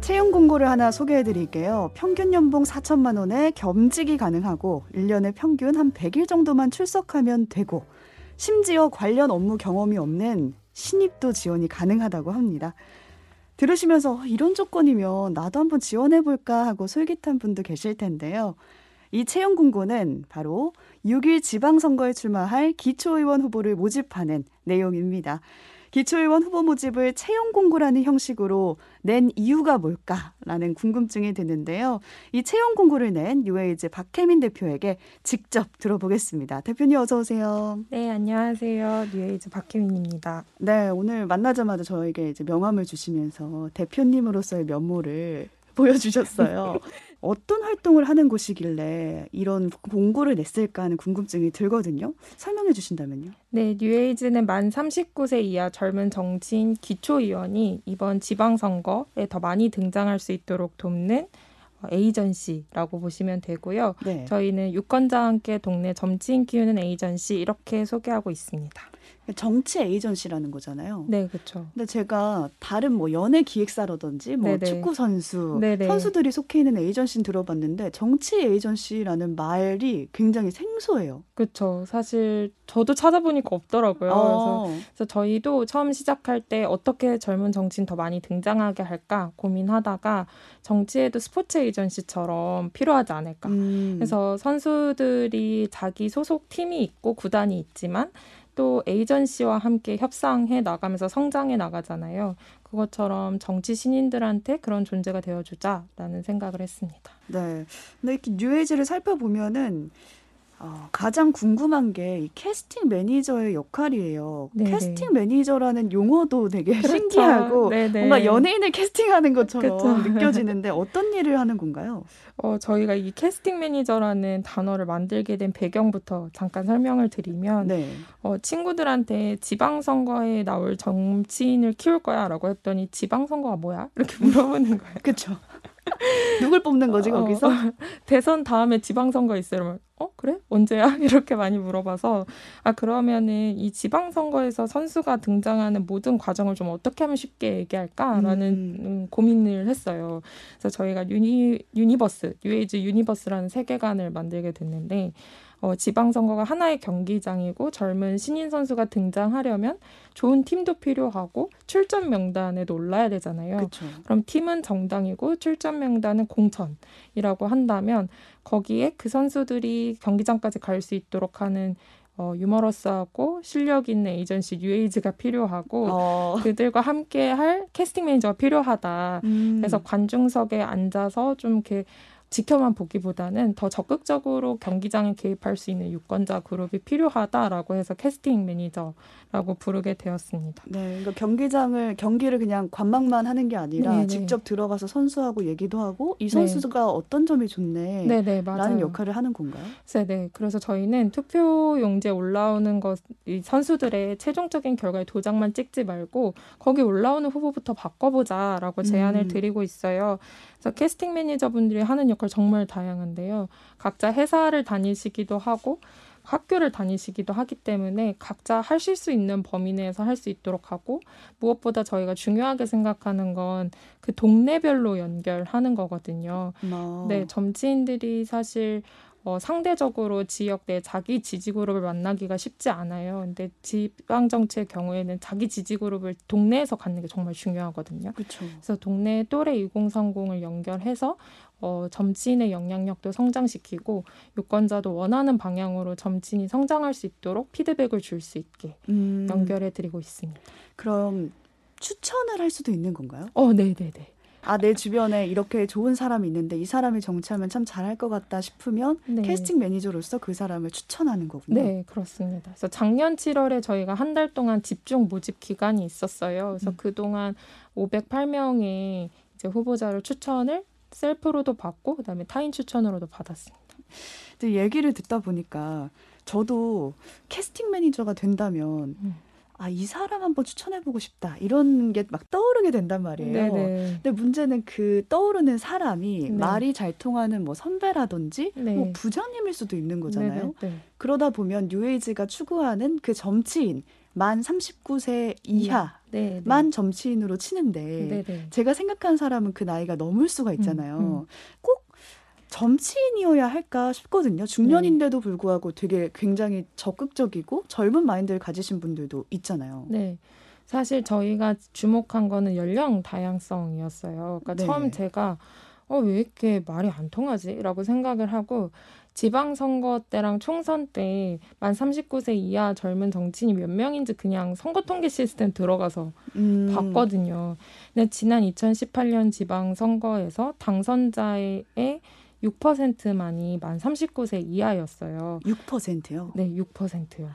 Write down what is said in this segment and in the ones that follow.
채용 공고를 하나 소개해 드릴게요. 평균 연봉 4천만 원에 겸직이 가능하고 1년에 평균 한 100일 정도만 출석하면 되고 심지어 관련 업무 경험이 없는 신입도 지원이 가능하다고 합니다. 들으시면서 어, 이런 조건이면 나도 한번 지원해 볼까 하고 솔깃한 분도 계실 텐데요. 이 채용 공고는 바로 6일 지방선거에 출마할 기초의원 후보를 모집하는 내용입니다. 기초의원 후보 모집을 채용 공고라는 형식으로 낸 이유가 뭘까라는 궁금증이 드는데요. 이 채용 공고를 낸 뉴웨이즈 박혜민 대표에게 직접 들어보겠습니다. 대표님 어서 오세요. 네, 안녕하세요. 뉴웨이즈 박혜민입니다. 네, 오늘 만나자마자 저에게 이제 명함을 주시면서 대표님으로서의 면모를 보여주셨어요. 어떤 활동을 하는 곳이길래 이런 공고를 냈을까 하는 궁금증이 들거든요. 설명해 주신다면요. 네, 뉴에이즈는 만 39세 이하 젊은 정치인 기초의원이 이번 지방선거에 더 많이 등장할 수 있도록 돕는 어, 에이전시라고 보시면 되고요. 네. 저희는 유권자와 함께 동네 정치인 키우는 에이전시 이렇게 소개하고 있습니다. 정치 에이전시라는 거잖아요. 네, 그렇죠. 근데 제가 다른 뭐 연예 기획사라든지 뭐 네네. 축구 선수 네네. 선수들이 속해 있는 에이전시는 들어봤는데 정치 에이전시라는 말이 굉장히 생소해요. 그렇죠. 사실 저도 찾아보니까 없더라고요. 어. 그래서, 그래서, 저희도 처음 시작할 때 어떻게 젊은 정치인 더 많이 등장하게 할까 고민하다가 정치에도 스포츠 에이전시처럼 필요하지 않을까. 음. 그래서 선수들이 자기 소속 팀이 있고 구단이 있지만 또 에이전시와 함께 협상해 나가면서 성장해 나가잖아요. 그것처럼 정치 신인들한테 그런 존재가 되어주자라는 생각을 했습니다. 네. 근데 이렇게 뉴웨이즈를 살펴보면은 어, 가장 궁금한 게 이 캐스팅 매니저의 역할이에요. 네네. 캐스팅 매니저라는 용어도 되게 그렇죠. 신기하고 네네. 뭔가 연예인을 캐스팅하는 것처럼 그렇죠. 느껴지는데 어떤 일을 하는 건가요? 어, 저희가 이 캐스팅 매니저라는 단어를 만들게 된 배경부터 잠깐 설명을 드리면 네. 어, 친구들한테 지방선거에 나올 정치인을 키울 거야라고 했더니 지방선거가 뭐야? 이렇게 물어보는 거예요. 그렇죠. 누굴 뽑는 거지 어, 거기서? 어, 대선 다음에 지방선거 있어요. 어 그래 언제야 이렇게 많이 물어봐서 아 그러면은 이 지방선거에서 선수가 등장하는 모든 과정을 좀 어떻게 하면 쉽게 얘기할까라는 음. 음, 고민을 했어요. 그래서 저희가 유니 유니버스 뉴웨이즈 유니버스라는 세계관을 만들게 됐는데 어, 지방선거가 하나의 경기장이고 젊은 신인 선수가 등장하려면 좋은 팀도 필요하고 출전 명단에도 올라야 되잖아요. 그쵸. 그럼 팀은 정당이고 출전 명단은 공천이라고 한다면 거기에 그 선수들이 경기장까지 갈 수 있도록 하는 어, 유머러스하고 실력 있는 에이전시 뉴웨이즈가 필요하고 어. 그들과 함께 할 캐스팅 매니저가 필요하다. 음. 그래서 관중석에 앉아서 좀 이렇게 지켜만 보기보다는 더 적극적으로 경기장에 개입할 수 있는 유권자 그룹이 필요하다라고 해서 캐스팅 매니저라고 부르게 되었습니다. 네, 그러니까 경기장을 경기를 그냥 관망만 하는 게 아니라 네네. 네. 직접 들어가서 선수하고 얘기도 하고 이 네. 선수가 네. 어떤 점이 좋네, 네네, 네, 라는 역할을 하는 건가요? 네, 네. 그래서 저희는 투표 용지에 올라오는 것, 이 선수들의 최종적인 결과에 도장만 찍지 말고 거기 올라오는 후보부터 바꿔보자라고 제안을 음. 드리고 있어요. 그래서 캐스팅 매니저분들이 하는 역할 정말 다양한데요. 각자 회사를 다니시기도 하고 학교를 다니시기도 하기 때문에 각자 하실 수 있는 범위 내에서 할 수 있도록 하고 무엇보다 저희가 중요하게 생각하는 건 그 동네별로 연결하는 거거든요. 어. 네, 정치인들이 사실 어, 상대적으로 지역 내 자기 지지 그룹을 만나기가 쉽지 않아요. 근데 지방 정치의 경우에는 자기 지지 그룹을 동네에서 갖는 게 정말 중요하거든요. 그쵸. 그래서 동네 또래 2030을 연결해서 어, 점진의 영향력도 성장시키고 유권자도 원하는 방향으로 점진이 성장할 수 있도록 피드백을 줄 수 있게 음. 연결해 드리고 있습니다. 그럼 추천을 할 수도 있는 건가요? 어, 네, 네, 네. 아, 내 주변에 이렇게 좋은 사람이 있는데 이 사람이 정치하면 참 잘할 것 같다 싶으면 네. 캐스팅 매니저로서 그 사람을 추천하는 거군요. 네, 그렇습니다. 그래서 작년 7월에 저희가 한 달 동안 집중 모집 기간이 있었어요. 그래서 음. 그동안 508명의 이제 후보자를 추천을 셀프로도 받고 그다음에 타인 추천으로도 받았습니다. 얘기를 듣다 보니까 저도 캐스팅 매니저가 된다면 음. 아, 이 사람 한번 추천해보고 싶다. 이런 게 막 떠오르게 된단 말이에요. 네네. 근데 문제는 그 떠오르는 사람이 네. 말이 잘 통하는 뭐 선배라든지 네. 뭐 부장님일 수도 있는 거잖아요. 네네. 그러다 보면 뉴에이즈가 추구하는 그 점치인 만 39세 이하만 네, 네. 정치인으로 치는데 네, 네. 제가 생각한 사람은 그 나이가 넘을 수가 있잖아요. 음, 음. 꼭 점치인이어야 할까 싶거든요. 중년인데도 불구하고 되게 굉장히 적극적이고 젊은 마인드를 가지신 분들도 있잖아요. 네. 사실 저희가 주목한 거는 연령 다양성이었어요. 그러니까 네. 처음 제가 어, 왜 이렇게 말이 안 통하지? 라고 생각을 하고 지방선거 때랑 총선 때 만 39세 이하 젊은 정치인이 몇 명인지 그냥 선거 통계 시스템 들어가서 음, 봤거든요. 근데 지난 2018년 지방선거에서 당선자의 6%만이 만 39세 이하였어요. 6%요. 네, 6%요.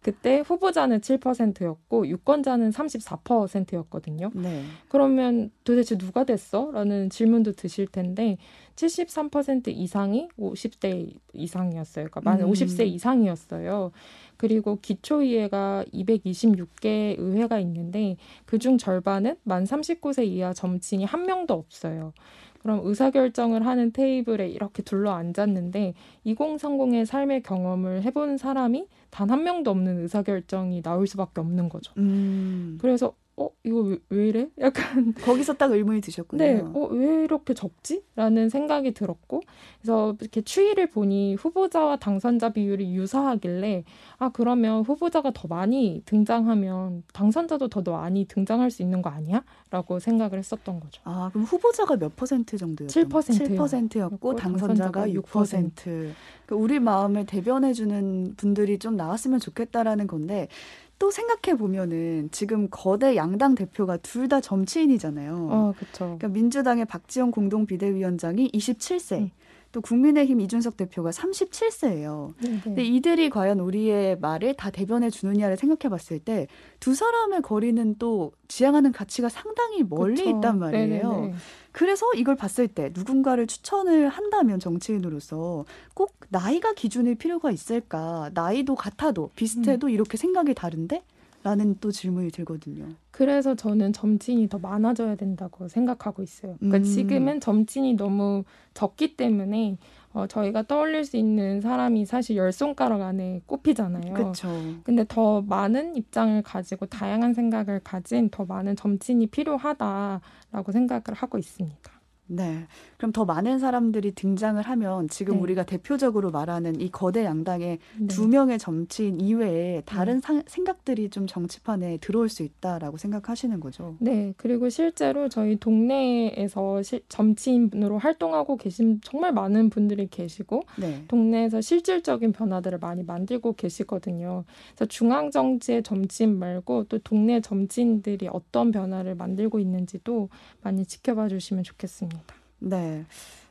그때 후보자는 7%였고 유권자는 34%였거든요. 네. 그러면 도대체 누가 됐어? 라는 질문도 드실 텐데 73% 이상이 50대 이상이었어요. 그러니까 만 음. 50세 이상이었어요. 그리고 기초의회가 226개 의회가 있는데 그중 절반은 만 39세 이하 정치인이 한 명도 없어요. 그럼 의사결정을 하는 테이블에 이렇게 둘러 앉았는데 2030의 삶의 경험을 해본 사람이 단 한 명도 없는 의사결정이 나올 수밖에 없는 거죠. 음, 그래서 어 이거 왜, 왜 이래? 약간 거기서 딱 의문이 드셨군요. 네, 어, 왜 이렇게 적지? 라는 생각이 들었고, 그래서 이렇게 추이를 보니 후보자와 당선자 비율이 유사하길래, 아, 그러면 후보자가 더 많이 등장하면 당선자도 더 많이 등장할 수 있는 거 아니야? 라고 생각을 했었던 거죠. 아, 그럼 후보자가 몇 퍼센트 정도였죠? 7% 요. 7%였고 당선자가 당선자가 6%. 그 우리 마음을 대변해 주는 분들이 좀 나왔으면 좋겠다라는 건데 또 생각해 보면은 지금 거대 양당 대표가 둘 다 정치인이잖아요. 어, 그쵸. 그러니까 민주당의 박지원 공동 비대위원장이 27세, 음. 또 국민의힘 이준석 대표가 37세예요. 네, 네. 근데 이들이 과연 우리의 말을 다 대변해 주느냐를 생각해 봤을 때 두 사람의 거리는 또 지향하는 가치가 상당히 멀리 그쵸. 있단 말이에요. 네네네. 그래서 이걸 봤을 때 누군가를 추천을 한다면 정치인으로서 꼭 나이가 기준일 필요가 있을까? 나이도 같아도 비슷해도 이렇게 생각이 다른데? 라는 또 질문이 들거든요. 그래서 저는 점진이 더 많아져야 된다고 생각하고 있어요. 그러니까 음. 지금은 점진이 너무 적기 때문에 어, 저희가 떠올릴 수 있는 사람이 사실 열 손가락 안에 꼽히잖아요. 그렇죠. 근데 더 많은 입장을 가지고 다양한 생각을 가진 더 많은 점진이 필요하다라고 생각을 하고 있습니다. 네. 그럼 더 많은 사람들이 등장을 하면 지금 네. 우리가 대표적으로 말하는 이 거대 양당의 네. 두 명의 정치인 이외에 다른 상- 생각들이 좀 정치판에 들어올 수 있다라고 생각하시는 거죠. 네, 그리고 실제로 저희 동네에서 실, 점치인으로 활동하고 계신 정말 많은 분들이 계시고 네. 동네에서 실질적인 변화들을 많이 만들고 계시거든요. 그래서 중앙 정치의 점진 말고 또 동네 점진들이 어떤 변화를 만들고 있는지도 많이 지켜봐 주시면 좋겠습니다. 네.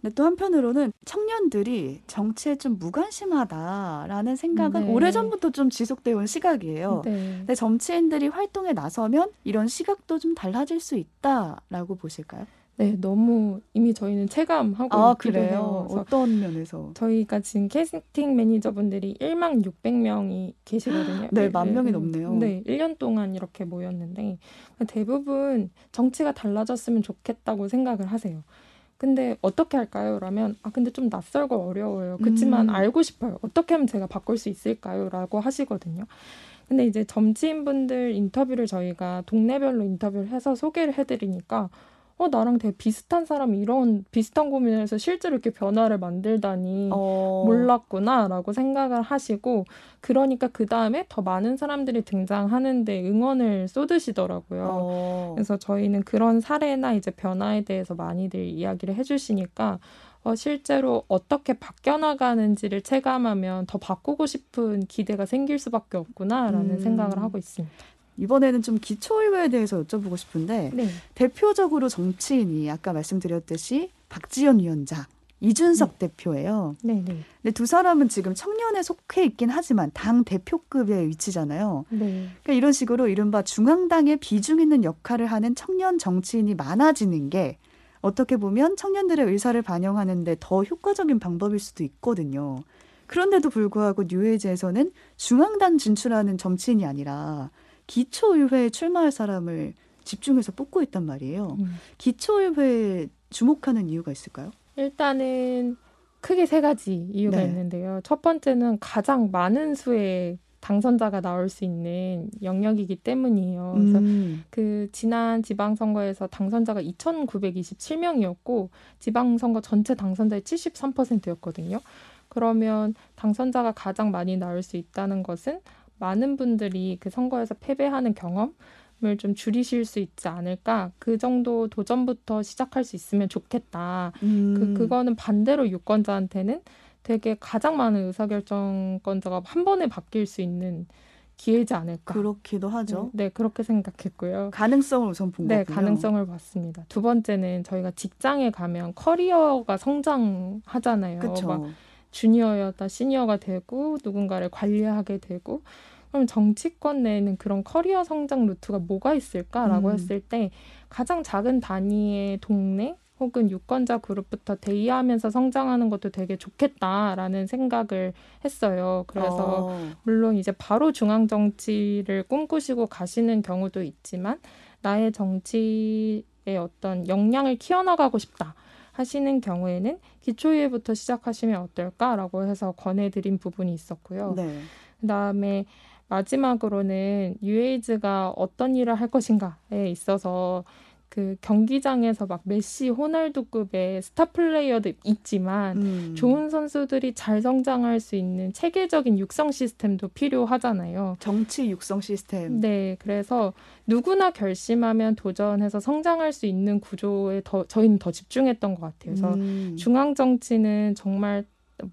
근데 또 한편으로는 청년들이 정치에 좀 무관심하다라는 생각은 네. 오래전부터 좀 지속되어 온 시각이에요. 네. 근데 정치인들이 활동에 나서면 이런 시각도 좀 달라질 수 있다라고 보실까요? 네, 너무 이미 저희는 체감하고 아, 그래요? 어떤 면에서? 저희가 지금 캐스팅 매니저분들이 1만 600명이 계시거든요. 네, 만 명이 넘네요. 네, 1년 동안 이렇게 모였는데 대부분 정치가 달라졌으면 좋겠다고 생각을 하세요. 근데 어떻게 할까요? 라면 아 근데 좀 낯설고 어려워요. 그렇지만 음. 알고 싶어요. 어떻게 하면 제가 바꿀 수 있을까요? 라고 하시거든요. 근데 이제 점치인 분들 인터뷰를 저희가 동네별로 인터뷰를 해서 소개를 해드리니까 어 나랑 되게 비슷한 사람이 이런 비슷한 고민을 해서 실제로 이렇게 변화를 만들다니 어, 몰랐구나라고 생각을 하시고 그러니까 그 다음에 더 많은 사람들이 등장하는데 응원을 쏟으시더라고요. 어, 그래서 저희는 그런 사례나 이제 변화에 대해서 많이들 이야기를 해주시니까 어, 실제로 어떻게 바뀌어 나가는지를 체감하면 더 바꾸고 싶은 기대가 생길 수밖에 없구나라는 음. 생각을 하고 있습니다. 이번에는 좀 기초의회에 대해서 여쭤보고 싶은데 네. 대표적으로 정치인이 아까 말씀드렸듯이 박지원 위원장, 이준석 대표예요. 네, 네. 근데 두 사람은 지금 청년에 속해 있긴 하지만 당 대표급의 위치잖아요. 네. 그러니까 이런 식으로 이른바 중앙당에 비중 있는 역할을 하는 청년 정치인이 많아지는 게 어떻게 보면 청년들의 의사를 반영하는데 더 효과적인 방법일 수도 있거든요. 그런데도 불구하고 뉴에이지에서는 중앙당 진출하는 정치인이 아니라 기초의회에 출마할 사람을 집중해서 뽑고 있단 말이에요. 음. 기초의회에 주목하는 이유가 있을까요? 일단은 크게 세 가지 이유가 네. 있는데요. 첫 번째는 가장 많은 수의 당선자가 나올 수 있는 영역이기 때문이에요. 그래서 음. 그 지난 지방선거에서 당선자가 2,927명이었고 지방선거 전체 당선자의 73%였거든요. 그러면 당선자가 가장 많이 나올 수 있다는 것은 많은 분들이 그 선거에서 패배하는 경험을 좀 줄이실 수 있지 않을까. 그 정도 도전부터 시작할 수 있으면 좋겠다. 음. 그 그거는 반대로 유권자한테는 되게 가장 많은 의사결정권자가 한 번에 바뀔 수 있는 기회지 않을까. 그렇기도 하죠. 네, 네, 그렇게 생각했고요. 가능성을 우선 본 네, 거군요. 가능성을 봤습니다. 두 번째는 저희가 직장에 가면 커리어가 성장하잖아요. 그렇죠. 막 주니어였다 시니어가 되고 누군가를 관리하게 되고 그럼 정치권 내에는 그런 커리어 성장 루트가 뭐가 있을까라고 음. 했을 때 가장 작은 단위의 동네 혹은 유권자 그룹부터 대의하면서 성장하는 것도 되게 좋겠다라는 생각을 했어요. 그래서 어. 물론 이제 바로 중앙 정치를 꿈꾸시고 가시는 경우도 있지만 나의 정치의 어떤 역량을 키워나가고 싶다 하시는 경우에는 기초의회부터 시작하시면 어떨까라고 해서 권해드린 부분이 있었고요. 네. 그다음에 마지막으로는 뉴웨이즈가 어떤 일을 할 것인가에 있어서 그 경기장에서 막 메시, 호날두급의 스타 플레이어도 있지만 음. 좋은 선수들이 잘 성장할 수 있는 체계적인 육성 시스템도 필요하잖아요. 정치 육성 시스템. 네, 그래서 누구나 결심하면 도전해서 성장할 수 있는 구조에 더 저희는 더 집중했던 것 같아요. 그래서 음. 중앙 정치는 정말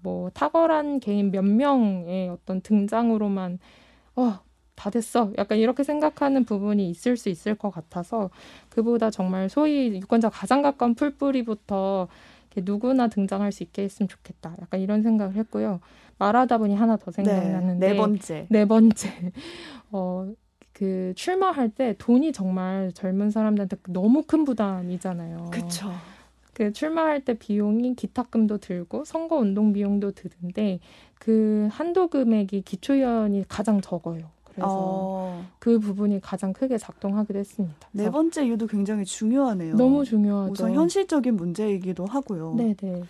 뭐 탁월한 개인 몇 명의 어떤 등장으로만 어, 다 됐어. 약간 이렇게 생각하는 부분이 있을 수 있을 것 같아서 그보다 정말 소위 유권자 가장 가까운 풀뿌리부터 누구나 등장할 수 있게 했으면 좋겠다. 약간 이런 생각을 했고요. 말하다 보니 하나 더 생각이 네. 났는데 네 번째. 네 번째. 어, 그 출마할 때 돈이 정말 젊은 사람들한테 너무 큰 부담이잖아요. 그쵸. 그 출마할 때 비용이 기탁금도 들고 선거 운동 비용도 드는데 그 한도 금액이 기초의원이 가장 적어요. 그래서 어, 그 부분이 가장 크게 작동하기도 했습니다. 네 번째 이유도 굉장히 중요하네요. 너무 중요하죠. 우선 현실적인 문제이기도 하고요. 네네.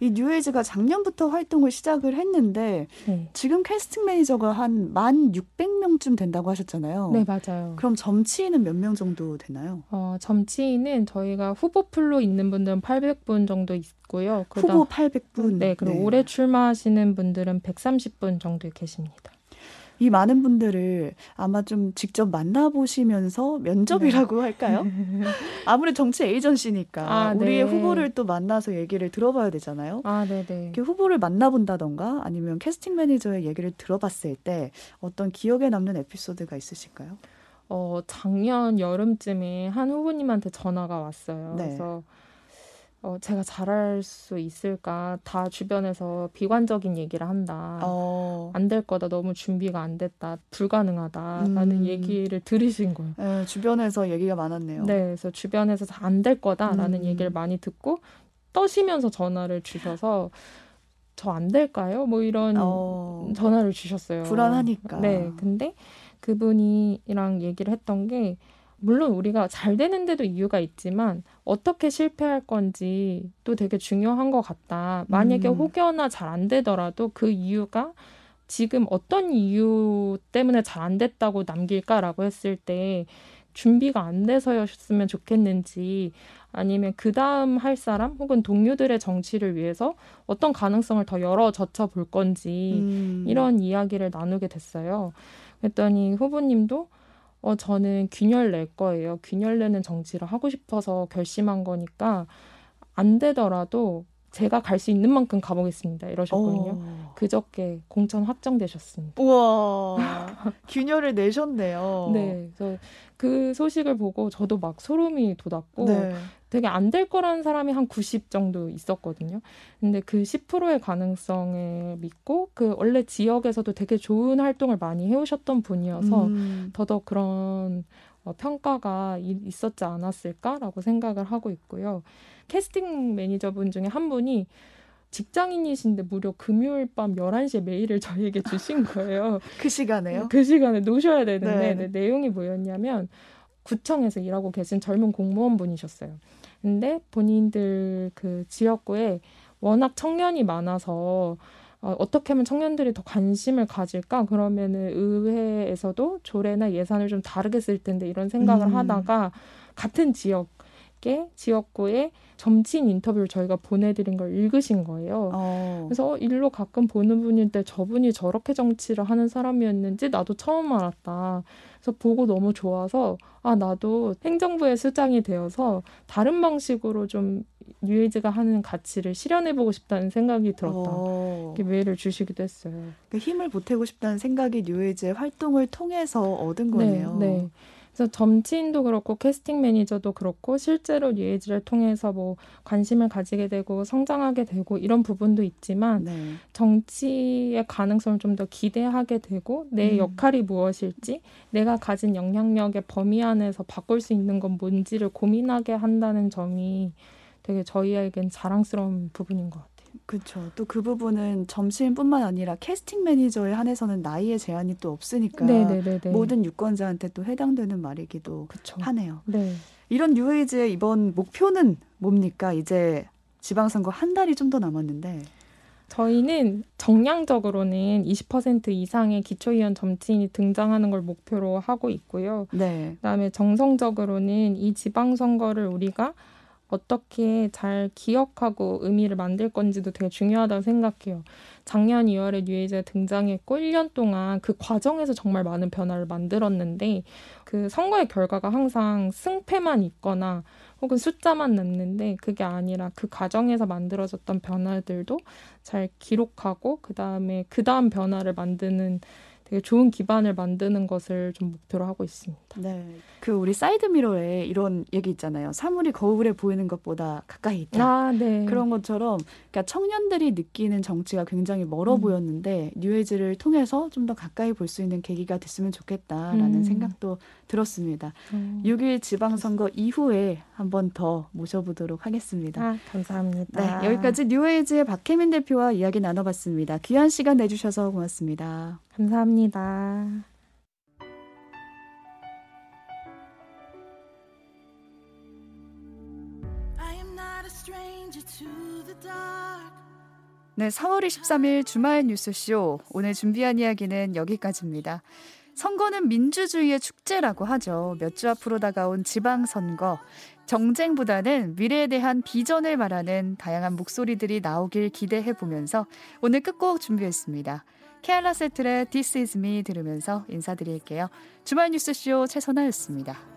이 뉴웨이즈가 작년부터 활동을 시작을 했는데 네. 지금 캐스팅 매니저가 한만 600명쯤 된다고 하셨잖아요. 네 맞아요. 그럼 정치인은 몇 명 정도 되나요? 어, 점치인은 저희가 후보 풀로 있는 분들은 800분 정도 있고요. 후보 800분. 네, 그리고 올해 출마하시는 분들은 130분 정도 계십니다. 이 많은 분들을 아마 좀 직접 만나보시면서 면접이라고 네. 할까요? 아무래도 정치 에이전시니까 아, 우리의 네. 후보를 또 만나서 얘기를 들어봐야 되잖아요. 아, 네네. 이렇게 후보를 만나본다던가 아니면 캐스팅 매니저의 얘기를 들어봤을 때 어떤 기억에 남는 에피소드가 있으실까요? 어, 작년 여름쯤에 한 후보님한테 전화가 왔어요. 네. 그래서 어, 제가 잘할 수 있을까? 다 주변에서 비관적인 얘기를 한다. 어, 안될 거다. 너무 준비가 안 됐다. 불가능하다라는 음. 얘기를 들으신 거예요. 예, 주변에서 얘기가 많았네요. 네, 그래서 주변에서 안될 거다 라는 음. 얘기를 많이 듣고 떠시면서 전화를 주셔서 저 안 될까요? 뭐 이런 어, 전화를 주셨어요. 불안하니까. 네, 근데 그분이랑 얘기를 했던 게 물론 우리가 잘 되는데도 이유가 있지만 어떻게 실패할 건지 또 되게 중요한 것 같다. 만약에 음. 혹여나 잘 안 되더라도 그 이유가 지금 어떤 이유 때문에 잘 안 됐다고 남길까라고 했을 때 준비가 안 돼서였으면 좋겠는지 아니면 그 다음 할 사람 혹은 동료들의 정치를 위해서 어떤 가능성을 더 열어 젖혀 볼 건지 음. 이런 이야기를 나누게 됐어요. 그랬더니 후보님도 어 저는 균열 낼 거예요. 균열 내는 정치를 하고 싶어서 결심한 거니까 안 되더라도 제가 갈 수 있는 만큼 가보겠습니다. 이러셨거든요. 어. 그저께 공천 확정되셨습니다. 우와 균열을 내셨네요. 네, 그래서 그 소식을 보고 저도 막 소름이 돋았고 네. 되게 안 될 거라는 사람이 한 90 정도 있었거든요. 근데 그 10%의 가능성을 믿고 그 원래 지역에서도 되게 좋은 활동을 많이 해오셨던 분이어서 음. 더더욱 그런 어, 평가가 이- 있었지 않았을까라고 생각을 하고 있고요. 캐스팅 매니저분 중에 한 분이 직장인이신데 무려 금요일 밤 11시에 메일을 저희에게 주신 거예요. 그 시간에요? 그 시간에 놓으셔야 되는데 네. 네, 내용이 뭐였냐면 구청에서 일하고 계신 젊은 공무원 분이셨어요. 근데 본인들 그 지역구에 워낙 청년이 많아서 어, 어떻게 하면 청년들이 더 관심을 가질까? 그러면은 의회에서도 조례나 예산을 좀 다르게 쓸 텐데 이런 생각을 음. 하다가 같은 지역 의 지역구에 정치인 인터뷰를 저희가 보내드린 걸 읽으신 거예요. 어. 그래서 어, 일로 가끔 보는 분인데 저분이 저렇게 정치를 하는 사람이었는지 나도 처음 알았다. 그래서 보고 너무 좋아서 아 나도 행정부의 수장이 되어서 다른 방식으로 좀 뉴에이즈가 하는 가치를 실현해보고 싶다는 생각이 들었다. 어. 이렇게 메일을 주시기도 했어요. 그 힘을 보태고 싶다는 생각이 뉴에이즈의 활동을 통해서 얻은 거네요. 네, 네. 그래서 정치인도 그렇고 캐스팅 매니저도 그렇고 실제로 뉴웨이즈를 통해서 뭐 관심을 가지게 되고 성장하게 되고 이런 부분도 있지만 네. 정치의 가능성을 좀 더 기대하게 되고 내 음. 역할이 무엇일지 내가 가진 영향력의 범위 안에서 바꿀 수 있는 건 뭔지를 고민하게 한다는 점이 되게 저희에겐 자랑스러운 부분인 것 같아요. 그렇죠. 또 그 부분은 정치인뿐만 아니라 캐스팅 매니저에 한해서는 나이의 제한이 또 없으니까 네네네네. 모든 유권자한테 또 해당되는 말이기도 그쵸. 하네요. 네. 이런 뉴에이즈의 이번 목표는 뭡니까? 이제 지방선거 한 달이 좀 더 남았는데. 저희는 정량적으로는 20% 이상의 기초의원 점치인이 등장하는 걸 목표로 하고 있고요. 네. 그다음에 정성적으로는 이 지방선거를 우리가 어떻게 잘 기억하고 의미를 만들 건지도 되게 중요하다고 생각해요. 작년 2월에 뉴에이즈가 등장했고 1년 동안 그 과정에서 정말 많은 변화를 만들었는데 그 선거의 결과가 항상 승패만 있거나 혹은 숫자만 남는데 그게 아니라 그 과정에서 만들어졌던 변화들도 잘 기록하고 그 다음에 그 다음 변화를 만드는 되게 좋은 기반을 만드는 것을 좀 목표로 하고 있습니다. 네. 그 우리 사이드 미러에 이런 얘기 있잖아요. 사물이 거울에 보이는 것보다 가까이 있다. 아, 네. 그런 것처럼 그러니까 청년들이 느끼는 정치가 굉장히 멀어 음. 보였는데 뉴웨이즈를 통해서 좀 더 가까이 볼 수 있는 계기가 됐으면 좋겠다라는 음. 생각도 들었습니다. 어. 6일 지방선거 이후에 한 번 더 모셔보도록 하겠습니다. 아, 감사합니다. 네, 여기까지 뉴에이즈의 박혜민 대표와 이야기 나눠봤습니다. 귀한 시간 내주셔서 고맙습니다. 감사합니다. I am not a stranger to the dark. 네, 4월 23일 주말 뉴스쇼. 오늘 준비한 이야기는 여기까지입니다. 선거는 민주주의의 축제라고 하죠. 몇 주 앞으로 다가온 지방선거. 정쟁보다는 미래에 대한 비전을 말하는 다양한 목소리들이 나오길 기대해 보면서 오늘 끝곡 준비했습니다. 케알라 세틀의 This Is Me 들으면서 인사드릴게요. 주말 뉴스쇼 최선아였습니다.